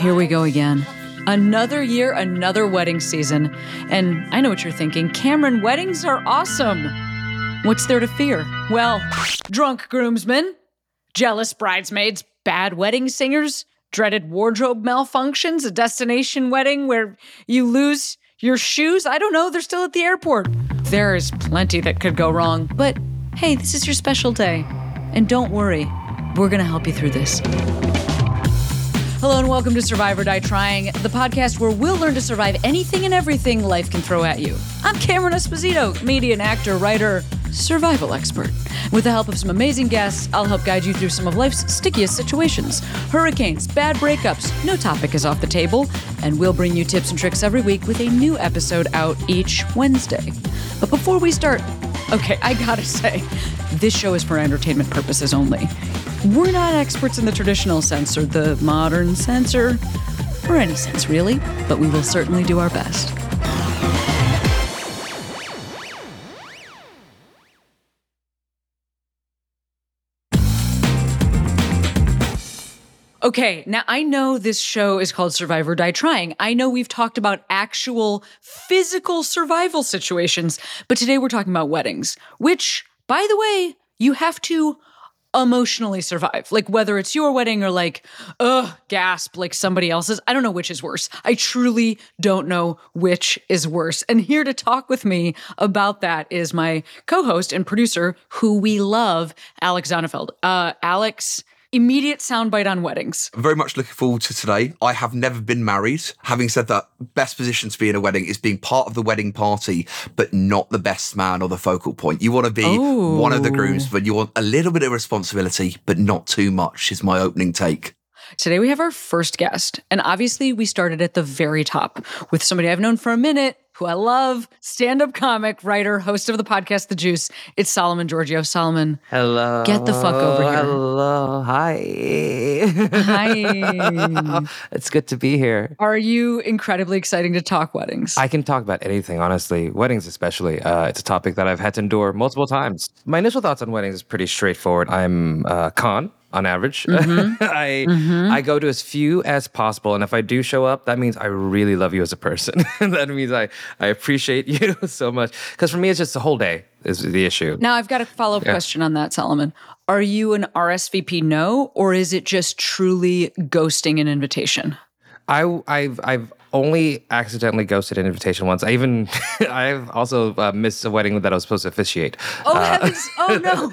Here we go again. Another year, another wedding season. And I know what you're thinking Cameron, weddings are awesome. What's there to fear? Well, drunk groomsmen, jealous bridesmaids, bad wedding singers, dreaded wardrobe malfunctions, a destination wedding where you lose your shoes. I don't know, they're still at the airport. There is plenty that could go wrong. But hey, this is your special day. And don't worry, we're going to help you through this. Hello and welcome to Survive or Die Trying, the podcast where we'll learn to survive anything and everything life can throw at you. I'm Cameron Esposito, comedian, actor, writer, survival expert. With the help of some amazing guests, I'll help guide you through some of life's stickiest situations hurricanes, bad breakups, no topic is off the table, and we'll bring you tips and tricks every week with a new episode out each Wednesday. But before we start, okay, I gotta say, this show is for entertainment purposes only. We're not experts in the traditional sense or the modern sense or, or any sense really, but we will certainly do our best. Okay, now I know this show is called Survive or Die Trying. I know we've talked about actual physical survival situations, but today we're talking about weddings, which, by the way, you have to emotionally survive. Like whether it's your wedding or like, ugh, gasp, like somebody else's. I don't know which is worse. I truly don't know which is worse. And here to talk with me about that is my co-host and producer, who we love, Alex Zonnefeld. Uh, Alex immediate soundbite on weddings. I'm very much looking forward to today. I have never been married. Having said that, best position to be in a wedding is being part of the wedding party, but not the best man or the focal point. You want to be Oh. one of the grooms, but you want a little bit of responsibility, but not too much, is my opening take. Today we have our first guest, and obviously we started at the very top with somebody I've known for a minute, who I love, stand-up comic, writer, host of the podcast The Juice. It's Solomon Georgio. Solomon, Hello. Get the fuck over here. Hello. Hi. Hi. it's good to be here. are you incredibly exciting to talk weddings? I can talk about anything, honestly. Weddings, especially. Uh, it's a topic that I've had to endure multiple times. My initial thoughts on weddings is pretty straightforward. I'm uh, con on average. Mm-hmm. I I go to as few as possible, and if I do show up, that means I really love you as a person. that means I I appreciate you so much. Because for me, it's just the whole day is the issue. now I've got a follow-up question on that, Solomon. Are you an RSVP no, or is it just truly ghosting an invitation? I, I've I've only accidentally ghosted an invitation once. I even I've also uh, missed a wedding that I was supposed to officiate. Oh heavens! Oh no!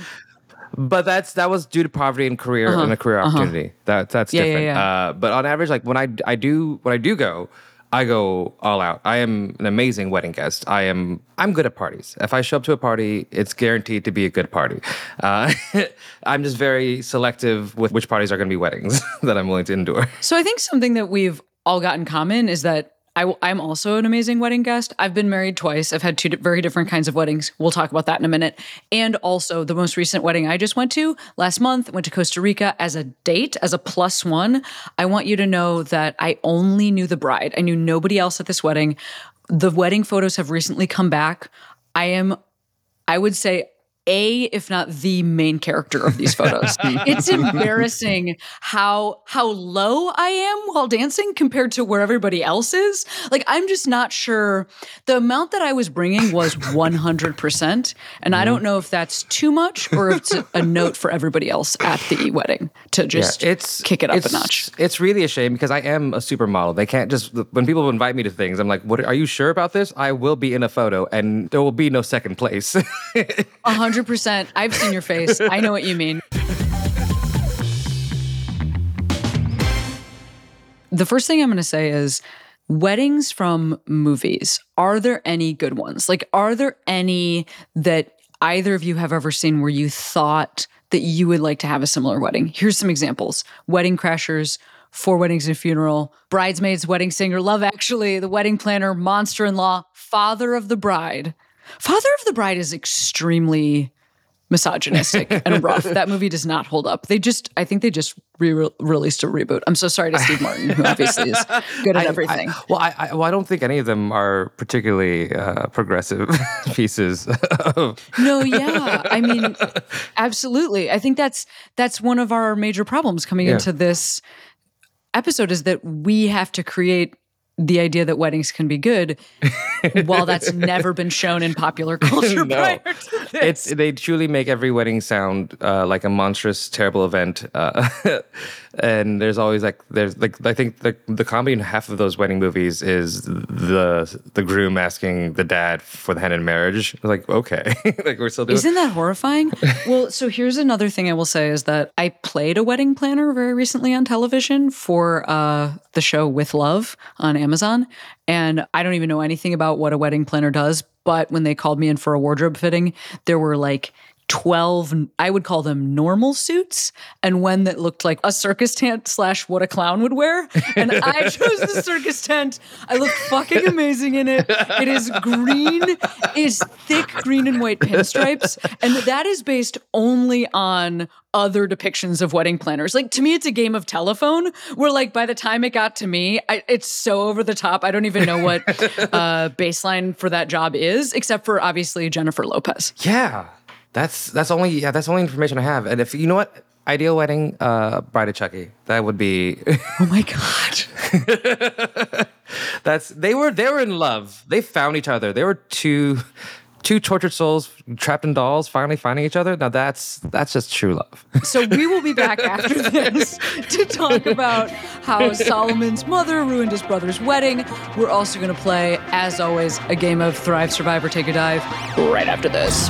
But that's that was due to poverty and career and a career opportunity. That that's Uh-huh. Yeah, yeah, different. yeah. Uh, but on average, like when I I do when I do go, I go all out. I am an amazing wedding guest. I am I'm good at parties. If I show up to a party, it's guaranteed to be a good party. Uh, I'm just very selective with which parties are going to be weddings that I'm willing to endure. So I think something that we've all got in common is that I, am also an amazing wedding guest. I've been married twice. I've had two very different kinds of weddings. We'll talk about that in a minute. And also, the most recent wedding I just went to last month, went to Costa Rica as a date, as a plus one. I want you to know that I only knew the bride. I knew nobody else at this wedding. The wedding photos have recently come back. I am, I would say, a if not the main character of these photos. it's embarrassing how how low I am while dancing compared to where everybody else is. Like I'm just not sure the amount that I was bringing was 100% and I don't know if that's too much or if it's a, a note for everybody else at the wedding to just it's kick it up it's, a notch. It's really a shame because I am a supermodel. They can't just when people invite me to things, I'm like, "What? Are you sure about this?" I will be in a photo, and there will be no second place. A hundred percent. I've seen your face. I know what you mean. The first thing I'm going to say is weddings from movies. Are there any good ones? Like, are there any that either of you have ever seen where you thought that you would like to have a similar wedding? Here's some examples Wedding Crashers, Four Weddings and a Funeral, Bridesmaids, Wedding Singer, Love Actually, The Wedding Planner, Monster in Law, Father of the Bride. Father of the Bride is extremely misogynistic and rough. That movie does not hold up. They just, I think they just re- released a reboot. I'm so sorry to Steve Martin, who obviously is good at I- everything. I, well, I, I, well, I don't think any of them are particularly uh, progressive pieces. of- No, yeah. I mean, absolutely. I think that's that's one of our major problems coming Yeah. into this episode is that we have to create the idea that weddings can be good while that's never been shown in popular culture No. prior to this. it's they truly make every wedding sound uh, like a monstrous, terrible event. Uh, and there's always like there's like I think the the comedy in half of those wedding movies is the the groom asking the dad for the hand in marriage. Like okay, like we're still doing. Isn't that horrifying? well, so here's another thing I will say is that I played a wedding planner very recently on television for uh, the show With Love on Amazon. And I don't even know anything about what a wedding planner does. But when they called me in for a wardrobe fitting, there were like 12 i would call them normal suits and one that looked like a circus tent slash what a clown would wear. And i chose the circus tent. I look fucking amazing in it. It is green is thick green and white pinstripes and that is based only on other depictions of wedding planners. Like to me it's a game of telephone where like by the time it got to me I, it's so over the top i don't even know what uh baseline for that job is except for obviously jennifer lopez. Yeah, that's that's only yeah that's only information I have. And if you know what, ideal wedding, uh, Bride of Chucky. That would be. oh my god that's they were they were in love. They found each other. They were two two tortured souls trapped in dolls finally finding each other. Now that's that's just true love. So we will be back after this to talk about how Solomon's mother ruined his brother's wedding. We're also going to play, as always, a game of Thrive, Survive, or Take a Dive right after this.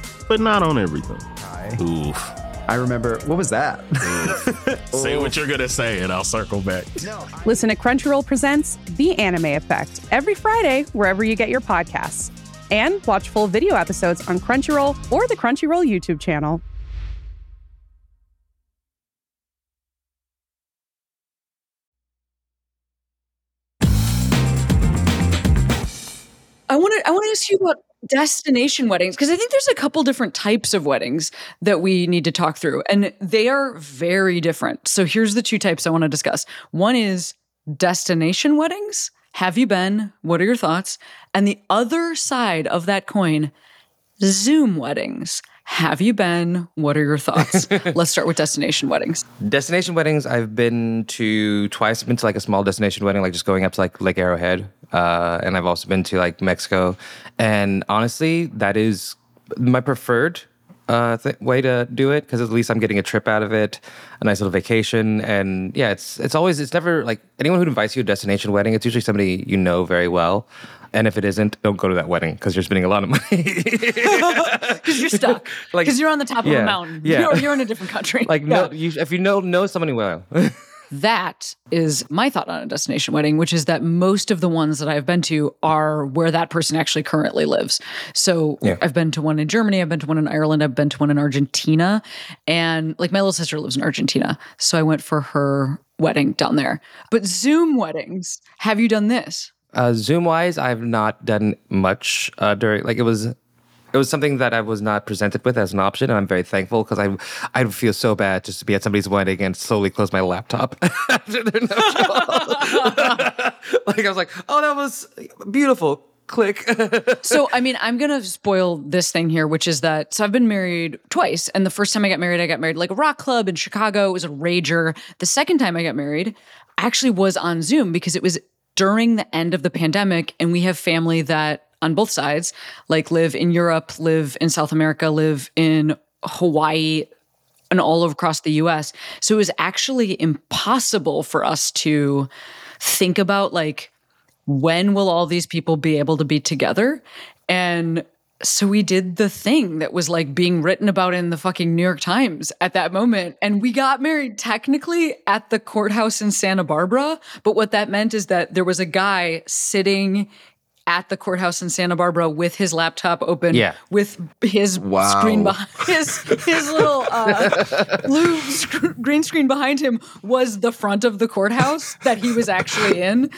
but not on everything. Hi. Oof. I remember, what was that? Say what you're gonna say, and I'll circle back. Listen to Crunchyroll Presents The Anime Effect every Friday, wherever you get your podcasts. And watch full video episodes on Crunchyroll or the Crunchyroll YouTube channel. Ask you about destination weddings because I think there's a couple different types of weddings that we need to talk through and they are very different. So here's the two types I want to discuss. One is destination weddings. Have you been? What are your thoughts? And the other side of that coin, Zoom weddings. Have you been? What are your thoughts? Let's start with destination weddings. Destination weddings, I've been to twice. I've been to like a small destination wedding, like just going up to like Lake Arrowhead, uh, and I've also been to like Mexico. And honestly, that is my preferred uh, th- way to do it because at least I'm getting a trip out of it, a nice little vacation, and yeah, it's it's always it's never like anyone who invites you to a destination wedding. It's usually somebody you know very well. And if it isn't, don't go to that wedding because you're spending a lot of money. Because you're stuck. Like- Because you're on the top of a mountain. yeah. You're, you're in a different country. like Yeah. no, you, if you know know somebody well. That is my thought on a destination wedding, which is that most of the ones that I've been to are where that person actually currently lives. So Yeah. I've been to one in Germany, I've been to one in Ireland, I've been to one in Argentina. And like my little sister lives in Argentina. So I went for her wedding down there. But Zoom weddings, have you done this? Uh, Zoom wise, I've not done much uh, during like it was. It was something that I was not presented with as an option, and I'm very thankful because I I feel so bad just to be at somebody's wedding and slowly close my laptop after their like I was like, oh, that was beautiful. Click. so I mean, I'm gonna spoil this thing here, which is that so I've been married twice, and the first time I got married, I got married like a rock club in Chicago. It was a rager. The second time I got married, actually was on Zoom because it was during the end of the pandemic, and we have family that on both sides like live in Europe, live in South America, live in Hawaii, and all across the US. So it was actually impossible for us to think about like when will all these people be able to be together? And so we did the thing that was like being written about in the fucking New York Times at that moment. And we got married technically at the courthouse in Santa Barbara. But what that meant is that there was a guy sitting at the courthouse in Santa Barbara with his laptop open, Yeah. with his Wow. screen behind his his little uh, blue sc- green screen behind him was the front of the courthouse that he was actually in,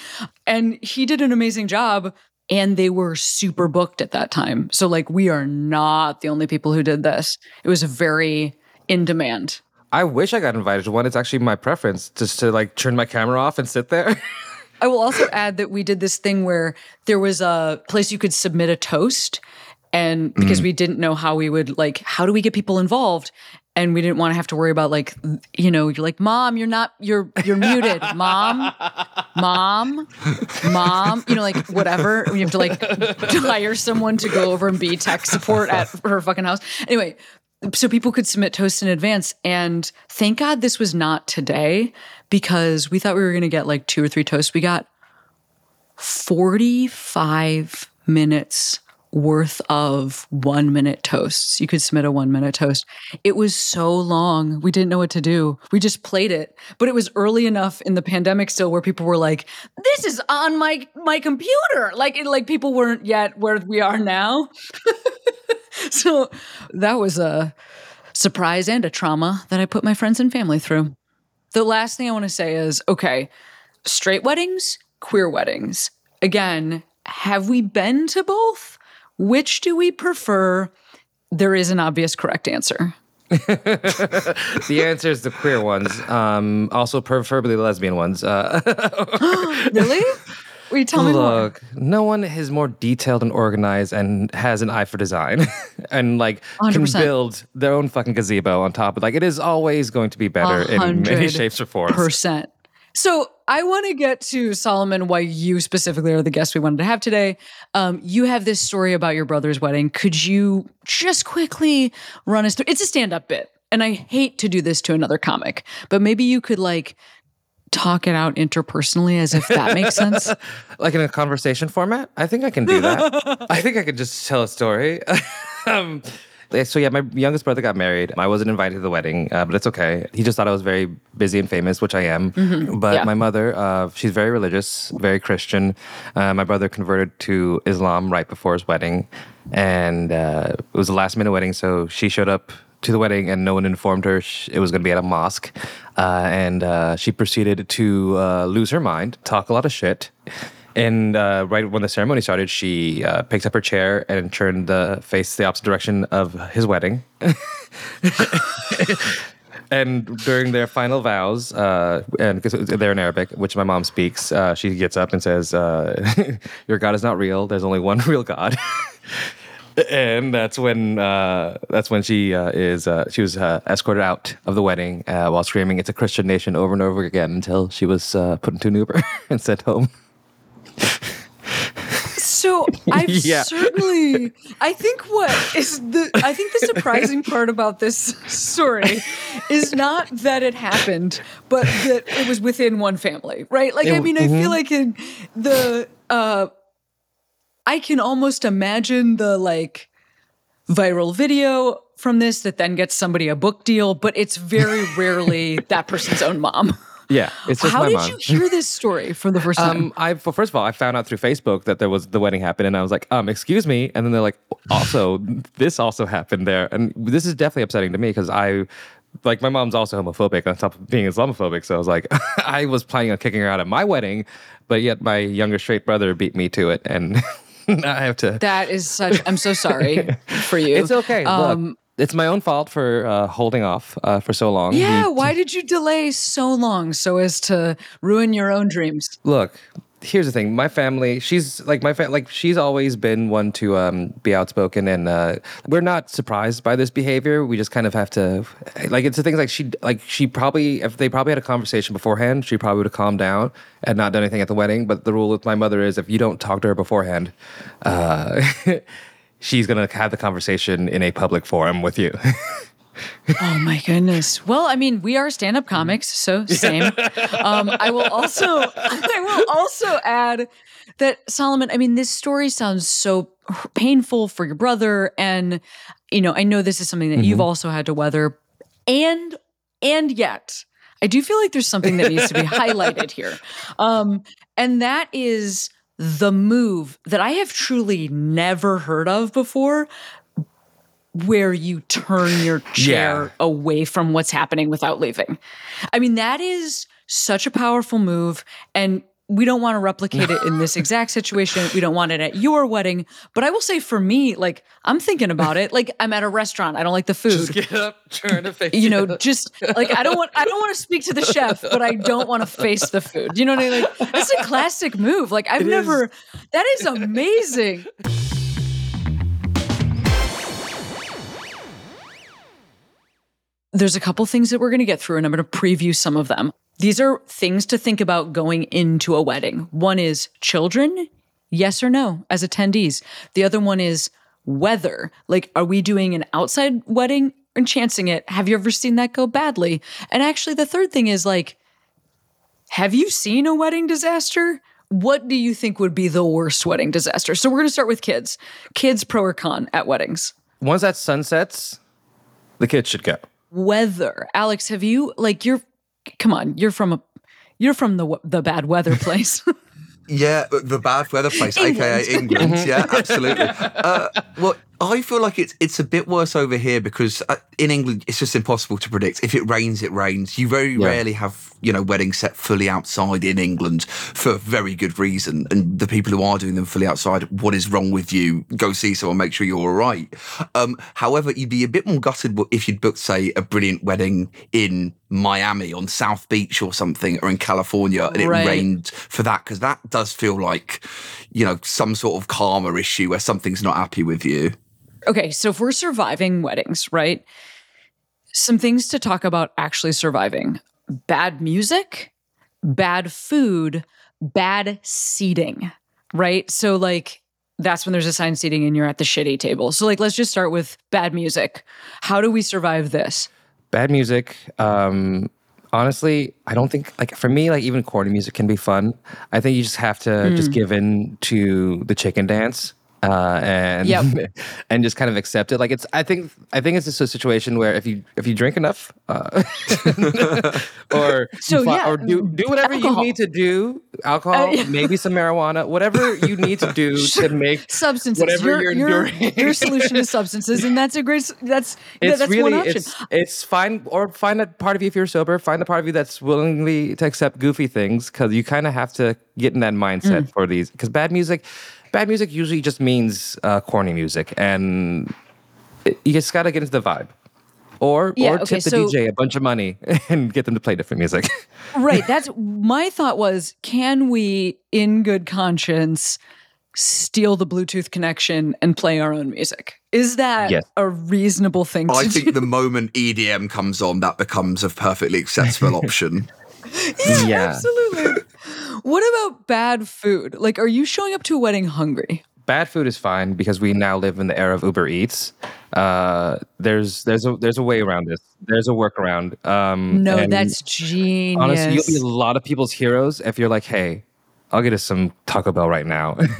and he did an amazing job. And they were super booked at that time, so like we are not the only people who did this. It was very in demand. I wish I got invited to one. It's actually my preference just to like turn my camera off and sit there. I will also add that we did this thing where there was a place you could submit a toast. And because mm-hmm. we didn't know how we would like, how do we get people involved? And we didn't want to have to worry about like, you know, you're like, mom, you're not, you're, you're muted, mom, mom, mom, you know, like whatever. You have to like hire someone to go over and be tech support at her fucking house. Anyway, so people could submit toasts in advance. And thank God this was not today because we thought we were going to get like two or three toasts. We got 45 minutes worth of one minute toasts. You could submit a one minute toast. It was so long. We didn't know what to do. We just played it. But it was early enough in the pandemic still where people were like, this is on my my computer. Like it, like people weren't yet where we are now. so that was a surprise and a trauma that I put my friends and family through. The last thing I want to say is okay, straight weddings, queer weddings. Again, have we been to both? Which do we prefer? There is an obvious correct answer. the answer is the queer ones. Um, also, preferably the lesbian ones. Uh, Really? You tell me more? Look, no one is more detailed and organized and has an eye for design and like can 100%. build their own fucking gazebo on top. Of like it is always going to be better in many shapes or forms. Percent. So I want to get to Solomon. Why you specifically are the guest we wanted to have today? Um, you have this story about your brother's wedding. Could you just quickly run us through? It's a stand-up bit, and I hate to do this to another comic, but maybe you could like talk it out interpersonally, as if that makes sense. Like in a conversation format, I think I can do that. I think I could just tell a story. um, so yeah, my youngest brother got married. I wasn't invited to the wedding, uh, but it's okay. He just thought I was very busy and famous, which I am. But Yeah. my mother, uh, she's very religious, very Christian. Uh, my brother converted to Islam right before his wedding, and uh, it was a last minute wedding. So she showed up to the wedding, and no one informed her it was going to be at a mosque. Uh, and uh, she proceeded to uh, lose her mind, talk a lot of shit. And uh, right when the ceremony started, she uh, picked up her chair and turned the face the opposite direction of his wedding. and during their final vows, uh, and because they're in Arabic, which my mom speaks, uh, she gets up and says, uh, "Your God is not real. There's only one real God." and that's when uh, that's when she uh, is uh, she was escorted out of the wedding while screaming, "It's a Christian nation!" over and over again until she was put into an Uber and sent home. So I've Yeah. certainly I think what is the I think the surprising part about this story is not that it happened, but that it was within one family, right? Like I mean, I feel like in the uh I can almost imagine the like viral video from this that then gets somebody a book deal, but it's very rarely that person's own mom. Yeah, it's just How my did mom. you hear this story for the first time? Um, I well, first of all, I found out through Facebook that there was the wedding happened, and I was like, um, excuse me, and then they're like, also, this also happened there, and this is definitely upsetting to me because I. Like my mom's also homophobic on top of being Islamophobic, so I was like, I was planning on kicking her out at my wedding, but yet my younger straight brother beat me to it, and I have to. that is such I'm so sorry for you. It's okay. Um, Look, it's my own fault for uh, holding off uh, for so long. Yeah, He- why did you delay so long so as to ruin your own dreams? look, here's the thing my family she's like my fa- like she's always been one to um, be outspoken and uh, we're not surprised by this behavior we just kind of have to like it's the things like she like she probably if they probably had a conversation beforehand she probably would have calmed down and not done anything at the wedding but the rule with my mother is if you don't talk to her beforehand she's gonna have the conversation in a public forum with you Oh my goodness. Well, I mean, we are stand-up comics, so same. um, I will also I will also add that Solomon, I mean, this story sounds so painful for your brother and you know, I know this is something that you've also had to weather and and yet I do feel like there's something that needs to be highlighted here. Um, and that is the move that I have truly never heard of before, where you turn your chair Yeah. away from what's happening without leaving. I mean, that is such a powerful move. And we don't want to replicate it in this exact situation. We don't want it at your wedding. But I will say for me, like, I'm thinking about it. Like, I'm at a restaurant. I don't like the food. get up turn to face you know, just like I don't want I don't want to speak to the chef, but I don't want to face the food. You know what I mean? Like that's a classic move. Like I've never that is amazing. There's a couple things that we're going to get through, and I'm going to preview some of them. These are things to think about going into a wedding. One is children, yes or no, as attendees. The other one is weather. Like, are we doing an outside wedding and chancing it? Have you ever seen that go badly? And actually, the third thing is like, have you seen a wedding disaster? What do you think would be the worst wedding disaster? So, we're going to start with kids. Kids, pro or con at weddings. once that sun sets the kids should go weather. Alex, have you like you're come on, you're from a you're from the the bad weather place. Yeah, the bad weather place, aka England. yeah, absolutely. Uh, well, I feel like it's it's a bit worse over here because uh, in England it's just impossible to predict. If it rains, it rains. You very rarely have you know weddings set fully outside in England for very good reason. And the people who are doing them fully outside, what is wrong with you? Go see someone, make sure you're all right. Um, however, you'd be a bit more gutted if you'd booked, say, a brilliant wedding in Miami on South Beach or something, or in California, and it Right. rained for that because that does feel like you know some sort of karma issue where something's not happy with you. Okay, so if we're surviving weddings, right? Some things to talk about actually surviving. Bad music, bad food, bad seating, right? So like that's when there's assigned seating and you're at the shitty table. So like let's just start with bad music. How do we survive this? bad music um honestly i don't think like for me like even corny music can be fun i think you just have to just Hmm. give in to the chicken dance uh and Yep. and just kind of accept it like it's i think i think it's just a situation where if you if you drink enough uh or So, fi- yeah, or do do whatever alcohol. you need to do alcohol Uh, yeah. maybe some marijuana whatever you need to do to make substances. whatever your, you're your, enduring. your solution is substances, and that's a great. That's it's that's really one option. it's it's fine or find a part of you if you're sober find a part of you that's willingly to accept goofy things because you kind of have to get in that mindset Mm. for these because bad music bad music usually just means uh, corny music and it, you just got to get into the vibe or Yeah, or okay, tip the so- dj a bunch of money and get them to play different music right. That's my thought. Was can we, in good conscience, steal the Bluetooth connection and play our own music? Is that Yes. a reasonable thing to do? I do? think the moment EDM comes on, that becomes a perfectly acceptable option. Yeah Absolutely. what about bad food? Like, are you showing up to a wedding hungry? bad food is fine because we now live in the era of Uber Eats. Uh, there's there's a there's a way around this. There's a workaround. Um, No, that's genius. honestly, you'll be a lot of people's heroes if you're like, hey, I'll get us some Taco Bell right now.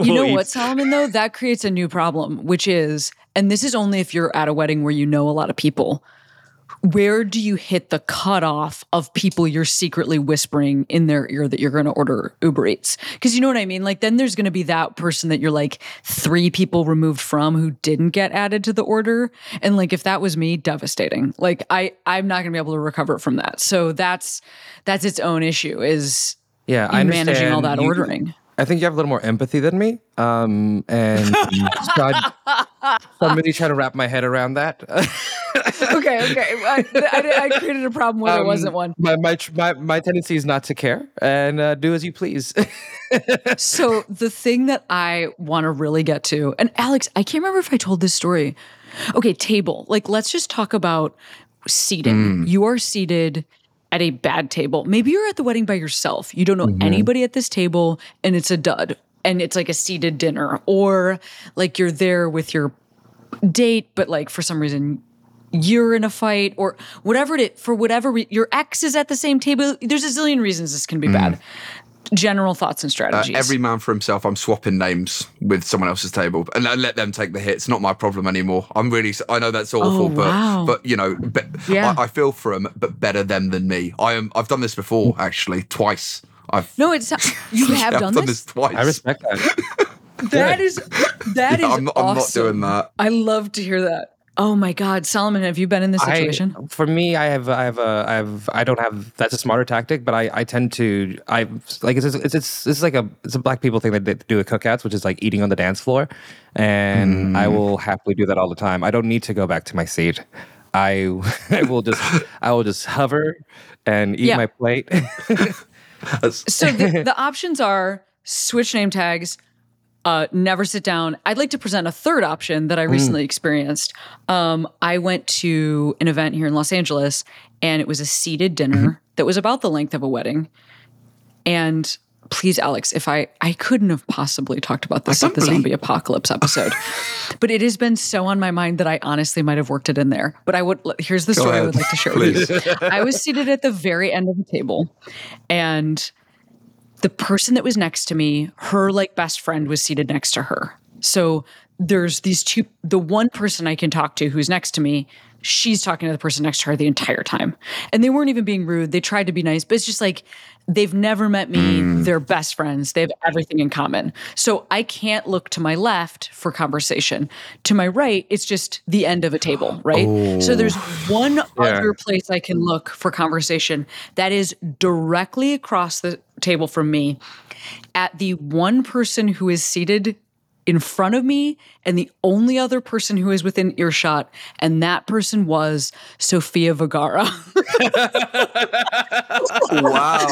You know what, Solomon, though? That creates a new problem, which is, and this is only if you're at a wedding where you know a lot of people. Where do you hit the cutoff of people you're secretly whispering in their ear that you're going to order Uber Eats? Because you know what I mean? Like, then there's going to be that person that you're like three people removed from who didn't get added to the order. And like, if that was me, devastating. Like, I, I'm not going to be able to recover from that. So that's, that's its own issue is Yeah, I in managing all that You- ordering. I think you have a little more empathy than me. Um, and so, I'd, so I'm really trying to wrap my head around that. okay, okay. I, I, I created a problem where there Um, wasn't one. My my my, my tendency is not to care and uh, do as you please. So the thing that I want to really get to, and Alex, I can't remember if I told this story. Okay, table. Like, let's just talk about seating. You are seated at a bad table. Maybe you're at the wedding by yourself. You don't know anybody at this table, and it's a dud. And it's like a seated dinner, or like you're there with your date, but like for some reason you're in a fight, or whatever it is, for whatever re- your ex is at the same table. There's a zillion reasons this can be bad. General thoughts and Uh, strategies. every man for himself. I'm swapping names with someone else's table, and I let them take the hit. It's not my problem anymore. I'm really. I know that's awful, Oh, but wow. but you know, be, Yeah. I, I feel for them, but better them than me. I am. I've done this before, actually, twice. I've No, it's you have yeah, done, I've done this. this twice. I respect that. That is that is Yeah, I'm not- I'm not doing that. I love to hear that. Oh my God, Solomon, have you been in this situation? I, for me, I have, I have, a, I have, I don't have. That's a smarter tactic, but I, I tend to, I like it's, it's, it's, it's like a, it's a black people thing that they do at cookouts, which is like eating on the dance floor, and I hmm. will happily do that all the time. I don't need to go back to my seat. I, I will just, I will just hover and eat Yeah. my plate. so the, the options are switch name tags, uh, never sit down. I'd like to present a third option that I recently experienced. Um, I went to an event here in Los Angeles, and it was a seated dinner that was about the length of a wedding. And please, Alex, if I I couldn't have possibly talked about this at the believe- zombie apocalypse episode, but it has been so on my mind that I honestly might have worked it in there. But I would here's the story I would like to share with you. I was seated at the very end of the table, and the person that was next to me, her like best friend was seated next to her. So there's these two, the one person I can talk to who's next to me, she's talking to the person next to her the entire time. And they weren't even being rude. They tried to be nice, but it's just like they've never met me. Mm. They're best friends. They have everything in common. So I can't look to my left for conversation. To my right, it's just the end of a table, right? So there's oh. one other place I can look for conversation that is directly across the table from me at the one person who is seated in front of me and the only other person who is within earshot and that person was Sofia Vergara. Wow.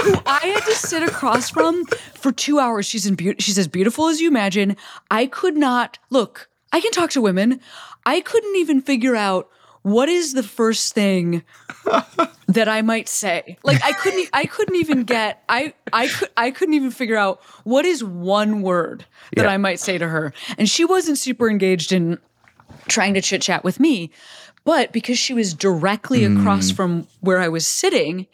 who I had to sit across from for 2 hours. She's in beau- she's as beautiful as you imagine. I could not look I can talk to women. I couldn't even figure out what is the first thing that I might say. Like I couldn't I couldn't even get I I could I couldn't even figure out what is one word that Yeah. I might say to her. And she wasn't super engaged in trying to chit chat with me. But because she was directly across mm. from where I was sitting,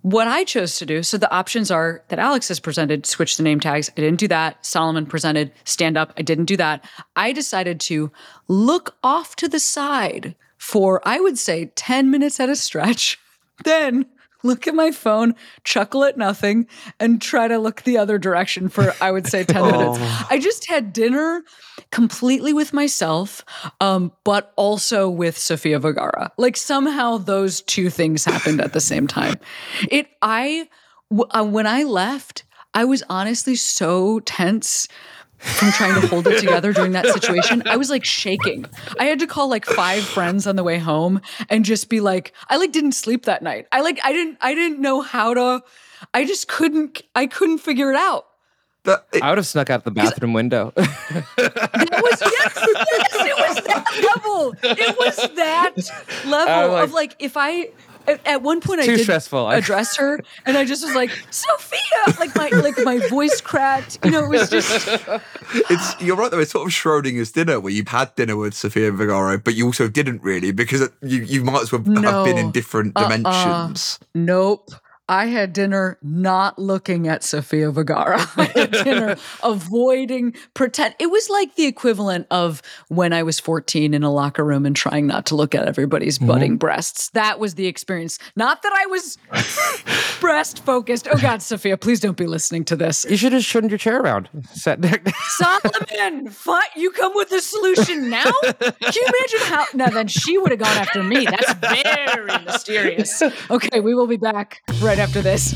what I chose to do, so the options are that Alex has presented, switch the name tags. I didn't do that. Solomon presented, stand up. I didn't do that. I decided to look off to the side for, I would say, 10 minutes at a stretch. Then look at my phone, chuckle at nothing, and try to look the other direction for, I would say, 10 minutes. I just had dinner completely with myself, um, but also with Sofia Vergara. Like somehow those two things happened at the same time. It, I, w- uh, when I left, I was honestly so tense from trying to hold it together during that situation. I was like shaking. I had to call like five friends on the way home and just be like, I like didn't sleep that night. I like I didn't I didn't know how to I just couldn't I couldn't figure it out. That, it- I would have snuck out the bathroom window. It was yes, yes, it was that level. It was that level like- of like if I at, at one point I Too did stressful. Address her and I just was like Sofia like my like my voice cracked you know it was just it's you're right though. It's sort of Schrodinger's dinner where you've had dinner with Sofia Vergara, but you also didn't really because you you might as well have been in No. different Uh-uh. dimensions. Nope. I had dinner not looking at Sofia Vergara. I had dinner avoiding pretend. It was like the equivalent of when I was 14 in a locker room and trying not to look at everybody's mm-hmm. budding breasts. That was the experience. Not that I was breast focused. Oh God, Sofia, please don't be listening to this. you should have turned your chair around. Sat there. Solomon, fi- you come with a solution now? Can you imagine how? Now then, she would have gone after me. That's very mysterious. Okay, we will be back right after this.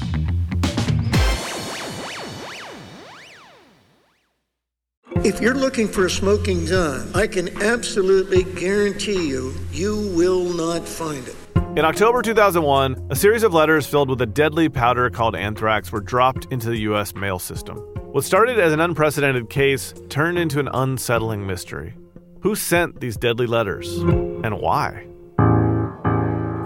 If you're looking for a smoking gun, I can absolutely guarantee you, you will not find it. In October 2001, a series of letters filled with a deadly powder called anthrax were dropped into the US mail system. What started as an unprecedented case turned into an unsettling mystery. Who sent these deadly letters and why?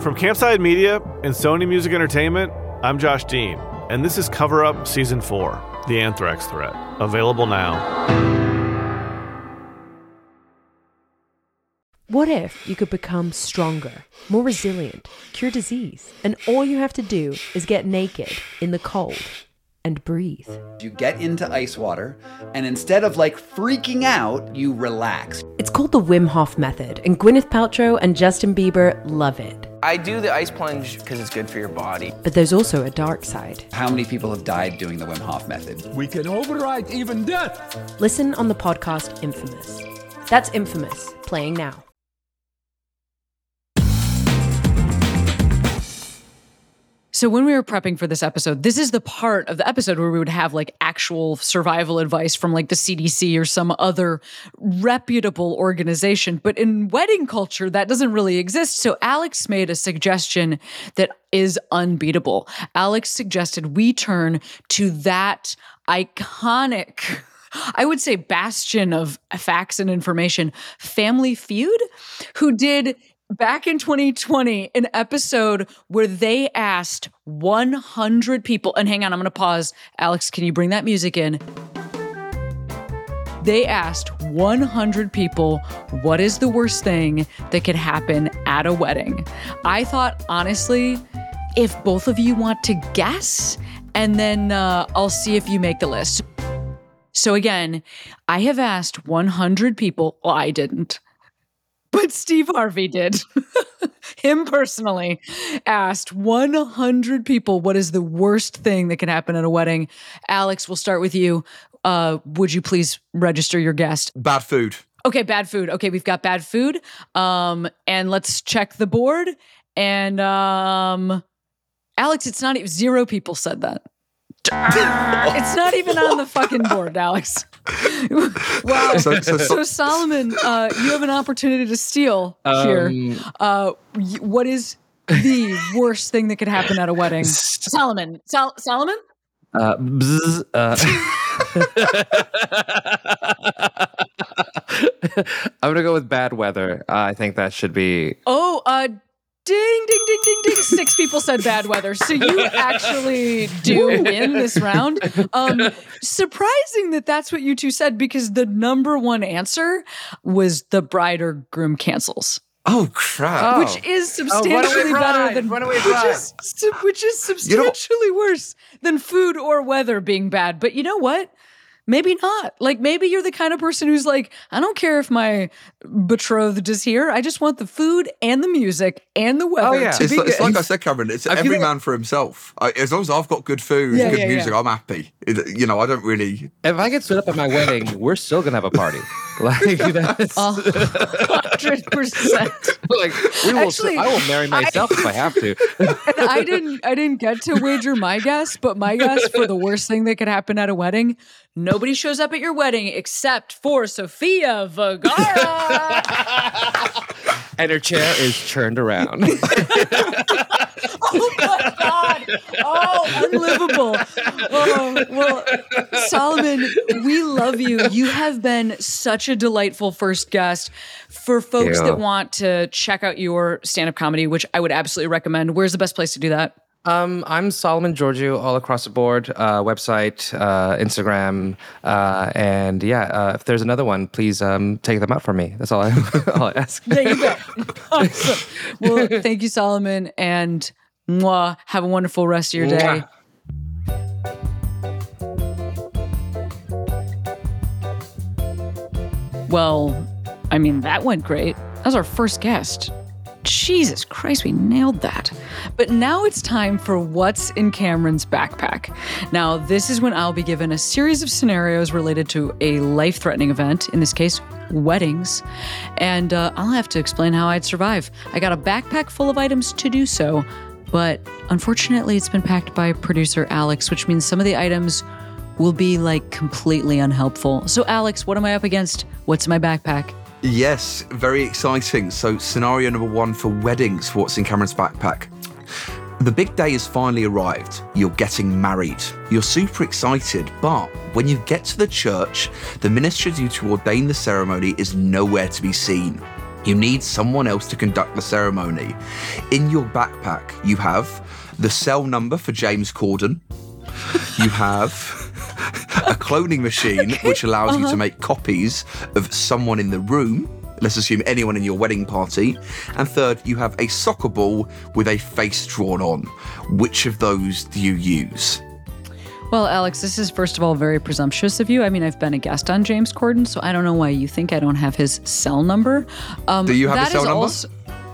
From Campside Media and Sony Music Entertainment, I'm Josh Dean, and this is Cover Up Season 4 The Anthrax Threat. Available now. What if you could become stronger, more resilient, cure disease, and all you have to do is get naked in the cold and breathe? You get into ice water, and instead of like freaking out, you relax. It's called the Wim Hof Method, and Gwyneth Paltrow and Justin Bieber love it. I do the ice plunge because it's good for your body. But there's also a dark side. How many people have died doing the Wim Hof Method? We can override even death. Listen on the podcast Infamous. That's Infamous, playing now. So when we were prepping for this episode, this is the part of the episode where we would have like actual survival advice from like the CDC or some other reputable organization. But in wedding culture, that doesn't really exist. So Alex made a suggestion that is unbeatable. Alex suggested we turn to that iconic I would say bastion of facts and information, Family Feud, who did back in 2020 an episode where they asked 100 people and hang on i'm going to pause. Alex can you bring that music in? They asked 100 people what is the worst thing that could happen at a wedding? I thought honestly if both of you want to guess and then uh, i'll see if you make the list. So again i have asked 100 people well i didn't but Steve Harvey did. Him personally asked 100 people what is the worst thing that can happen at a wedding. Alex, we'll start with you. Uh, would you please register your guest? Bad food. Okay, bad food. Okay, we've got bad food. Um, and let's check the board. And um, Alex, it's not zero people said that. it's not even on the fucking board, Alex. wow. So, so, so Solomon, uh, you have an opportunity to steal here. Um, uh, what is the worst thing that could happen at a wedding? Solomon. Sol- Solomon? Uh, bzz, uh. I'm gonna go with bad weather. Uh, I think that should be. Oh, uh, Ding, ding, ding, ding, ding. Six people said bad weather. So you actually do win this round. Um, surprising that that's what you two said because the number one answer was the bride or groom cancels. Oh crap! Oh. Which is substantially oh, better than which is, which is substantially you know, worse than food or weather being bad. But you know what? Maybe not. Like maybe you're the kind of person who's like, I don't care if my betrothed is here. I just want the food and the music and the weather. Oh, yeah. it's, like, it's like, I said, Cameron. It's I every man for himself. I, as long as I've got good food, yeah, good yeah, music, I'm happy. You know, I don't really. If I get stood up at my wedding, we're still gonna have a party. Like that's hundred percent. Like we will. Actually, I will marry myself I, if I have to. and I didn't. I didn't get to wager my guess, but my guess for the worst thing that could happen at a wedding Nobody shows up at your wedding except for Sofia Vergara. and her chair is turned around. oh my God. Oh, unlivable. Oh, well, Solomon, we love you. You have been such a delightful first guest. For folks yeah. that want to check out your stand up comedy, which I would absolutely recommend, where's the best place to do that? Um, I'm Solomon Georgio all across the board, uh, website, uh, Instagram, uh, and yeah. Uh, if there's another one, please um, take them out for me. That's all I, all I ask. there you go. Awesome. Well, thank you, Solomon, and mwah, have a wonderful rest of your day. Mwah. Well, I mean, that went great. That was our first guest. Jesus Christ, we nailed that. But now it's time for what's in Cameron's backpack. Now, this is when I'll be given a series of scenarios related to a life threatening event, in this case, weddings, and uh, I'll have to explain how I'd survive. I got a backpack full of items to do so, but unfortunately, it's been packed by producer Alex, which means some of the items will be like completely unhelpful. So, Alex, what am I up against? What's in my backpack? Yes, very exciting. So, scenario number one for weddings what's in Cameron's backpack? The big day has finally arrived. You're getting married. You're super excited, but when you get to the church, the minister due to ordain the ceremony is nowhere to be seen. You need someone else to conduct the ceremony. In your backpack, you have the cell number for James Corden. You have a cloning machine which allows you to uh-huh. make copies of someone in the room. Let's assume anyone in your wedding party. And third, you have a soccer ball with a face drawn on. Which of those do you use? Well, Alex, this is first of all very presumptuous of you. I mean, I've been a guest on James Corden, so I don't know why you think I don't have his cell number. Um, Do you have his cell number? also-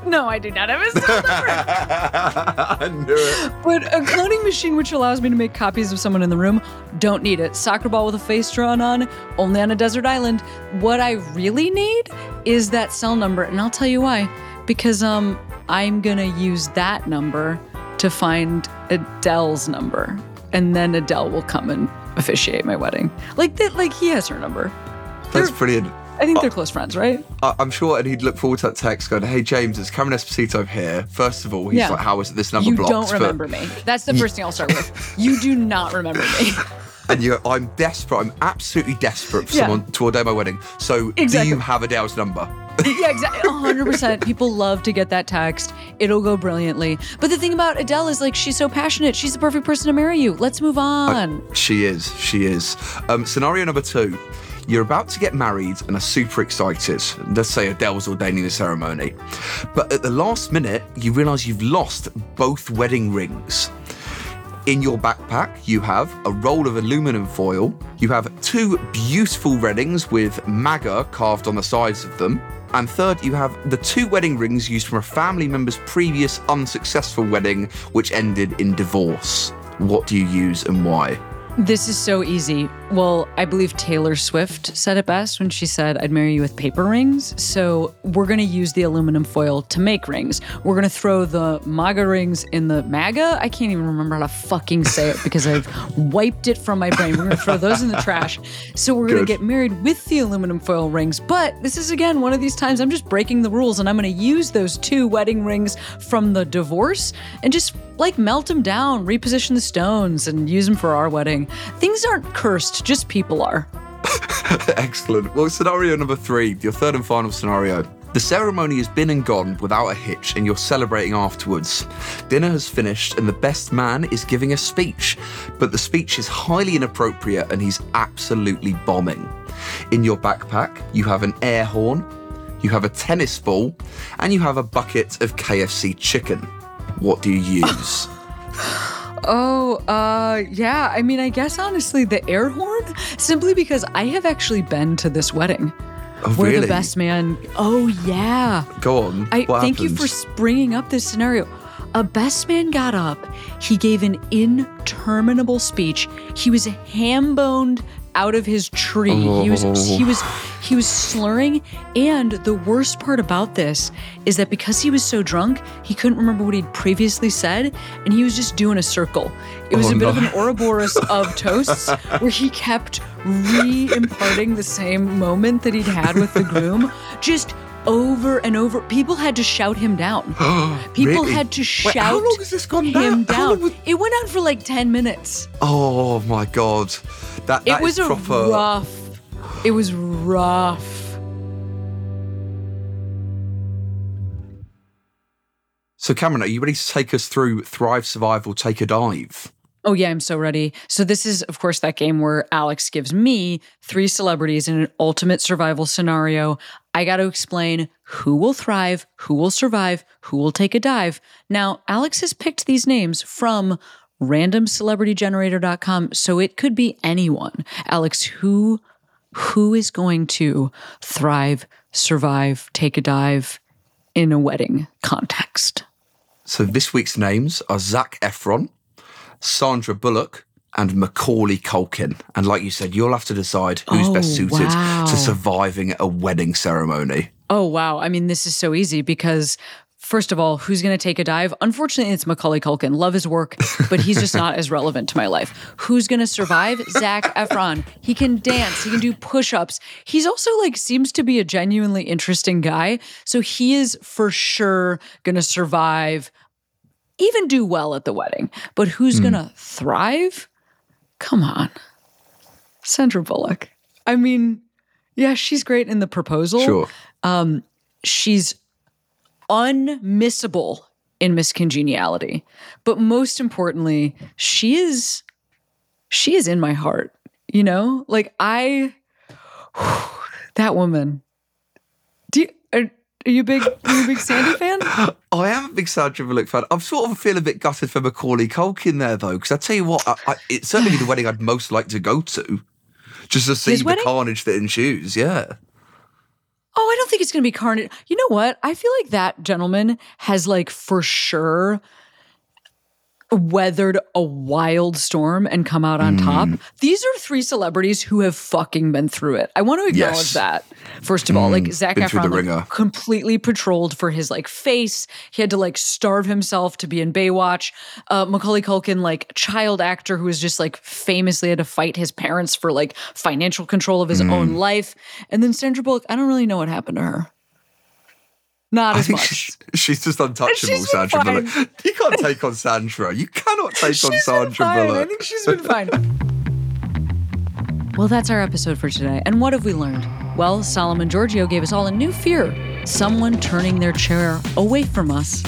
no, I do not have a cell number. I knew it. But a cloning machine which allows me to make copies of someone in the room, don't need it. Soccer ball with a face drawn on, only on a desert island. What I really need is that cell number, and I'll tell you why. Because um, I'm gonna use that number to find Adele's number, and then Adele will come and officiate my wedding. Like that, like he has her number. That's brilliant. I think they're close friends, right? I- I'm sure, and he'd look forward to that text going, Hey, James, it's Cameron Esposito here. First of all, he's Yeah. like, How is this number You blocked? You don't But- remember me. That's the first thing I'll start with. You do not remember me. and you I'm desperate. I'm absolutely desperate for Yeah. someone to ordain my wedding. So, Exactly. do you have Adele's number? yeah, exactly. 100%. People love to get that text. It'll go brilliantly. But the thing about Adele is like, she's so passionate. She's the perfect person to marry you. Let's move on. She is. She is. Um, scenario number two. You're about to get married and are super excited. Let's say Adele's ordaining the ceremony. But at the last minute, you realize you've lost both wedding rings. In your backpack, you have a roll of aluminum foil. You have two beautiful weddings with MAGA carved on the sides of them. And third, you have the two wedding rings used from a family member's previous unsuccessful wedding, which ended in divorce. What do you use and why? This is so easy. Well, I believe Taylor Swift said it best when she said, I'd marry you with paper rings. So we're going to use the aluminum foil to make rings. We're going to throw the MAGA rings in the MAGA. I can't even remember how to fucking say it because I've wiped it from my brain. We're going to throw those in the trash. So we're going to get married with the aluminum foil rings. But this is, again, one of these times I'm just breaking the rules and I'm going to use those two wedding rings from the divorce and just like melt them down, reposition the stones, and use them for our wedding. Things aren't cursed, just people are. Excellent. Well, scenario number three, your third and final scenario. The ceremony has been and gone without a hitch, and you're celebrating afterwards. Dinner has finished, and the best man is giving a speech. But the speech is highly inappropriate, and he's absolutely bombing. In your backpack, you have an air horn, you have a tennis ball, and you have a bucket of KFC chicken. What do you use? Oh, uh, yeah. I mean, I guess honestly, the air horn, simply because I have actually been to this wedding. Oh, where really? the best man. Oh, yeah. Go on. I what thank you for bringing up this scenario. A best man got up. He gave an interminable speech. He was ham boned out of his tree. He was oh. he was he was slurring. And the worst part about this is that because he was so drunk, he couldn't remember what he'd previously said, and he was just doing a circle. It was Oh, a bit of an Ouroboros of toasts where he kept re-imparting the same moment that he'd had with the groom, just over and over. People had to shout him down. People Really? had to Wait, shout how long has this gone him down? How long down. was- It went on for like 10 minutes. Oh my god. That, that it was proper. rough. It was rough. So, Cameron, are you ready to take us through Thrive, Survival Take a Dive? Oh, yeah, I'm so ready. So, this is, of course, that game where Alex gives me three celebrities in an ultimate survival scenario. I got to explain who will thrive, who will survive, who will take a dive. Now, Alex has picked these names from randomcelebritygenerator.com, so it could be anyone. Alex, who who is going to thrive, survive, take a dive in a wedding context? So, this week's names are Zac Efron, Sandra Bullock, and Macaulay Culkin. And like you said, you'll have to decide who's Oh, best suited wow. to surviving a wedding ceremony. Oh, wow. I mean, this is so easy because First of all, who's going to take a dive? Unfortunately, it's Macaulay Culkin. Love his work, but he's just not as relevant to my life. Who's going to survive? Zac Efron. He can dance. He can do push-ups. He's also like seems to be a genuinely interesting guy. So he is for sure going to survive, even do well at the wedding. But who's hmm. going to thrive? Come on, Sandra Bullock. I mean, yeah, she's great in the proposal. Sure. Um, she's unmissable in Miss Congeniality. But most importantly, she is she is in my heart. You know? Like I that woman. Do you are, you a big are you a big Sandy fan? I am a big Sandra Bullock fan. I'm sort of feel a bit gutted for Macaulay Culkin there, though, because I tell you what, I, I, it's certainly the wedding I'd most like to go to, just to see His the wedding? carnage that ensues. Yeah. Oh, I don't think it's going to be carnage. You know what? I feel like that gentleman has like for sure weathered a wild storm and come out on top. Mm. These are three celebrities who have fucking been through it. I want to acknowledge Yes. that. First of all, like Mm, Zac been the Efron like, completely patrolled for his like face. He had to like starve himself to be in Baywatch. Uh, Macaulay Culkin, like child actor who was just like famously had to fight his parents for like financial control of his Mm. own life. And then Sandra Bullock, I don't really know what happened to her. Not as much. she's, she's just untouchable, she's Sandra fine. Bullock. You can't take on Sandra. You cannot take on She's been Sandra fine. I Bullock. think she's been fine. Well, that's our episode for today. And what have we learned? Well, Solomon Georgio gave us all a new fear someone turning their chair away from us.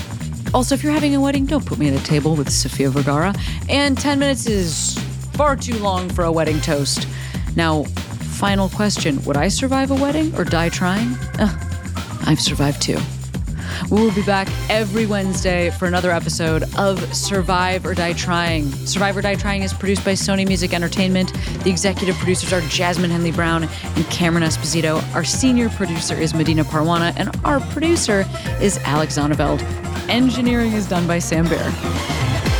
Also, if you're having a wedding, don't put me at a table with Sofia Vergara. And 10 minutes is far too long for a wedding toast. Now, final question Would I survive a wedding or die trying? Uh, I've survived too. We will be back every Wednesday for another episode of Survive or Die Trying. Survive or Die Trying is produced by Sony Music Entertainment. The executive producers are Jasmine Henley Brown and Cameron Esposito. Our senior producer is Medina Parwana, and our producer is Alex Zoneveld. Engineering is done by Sam Baer.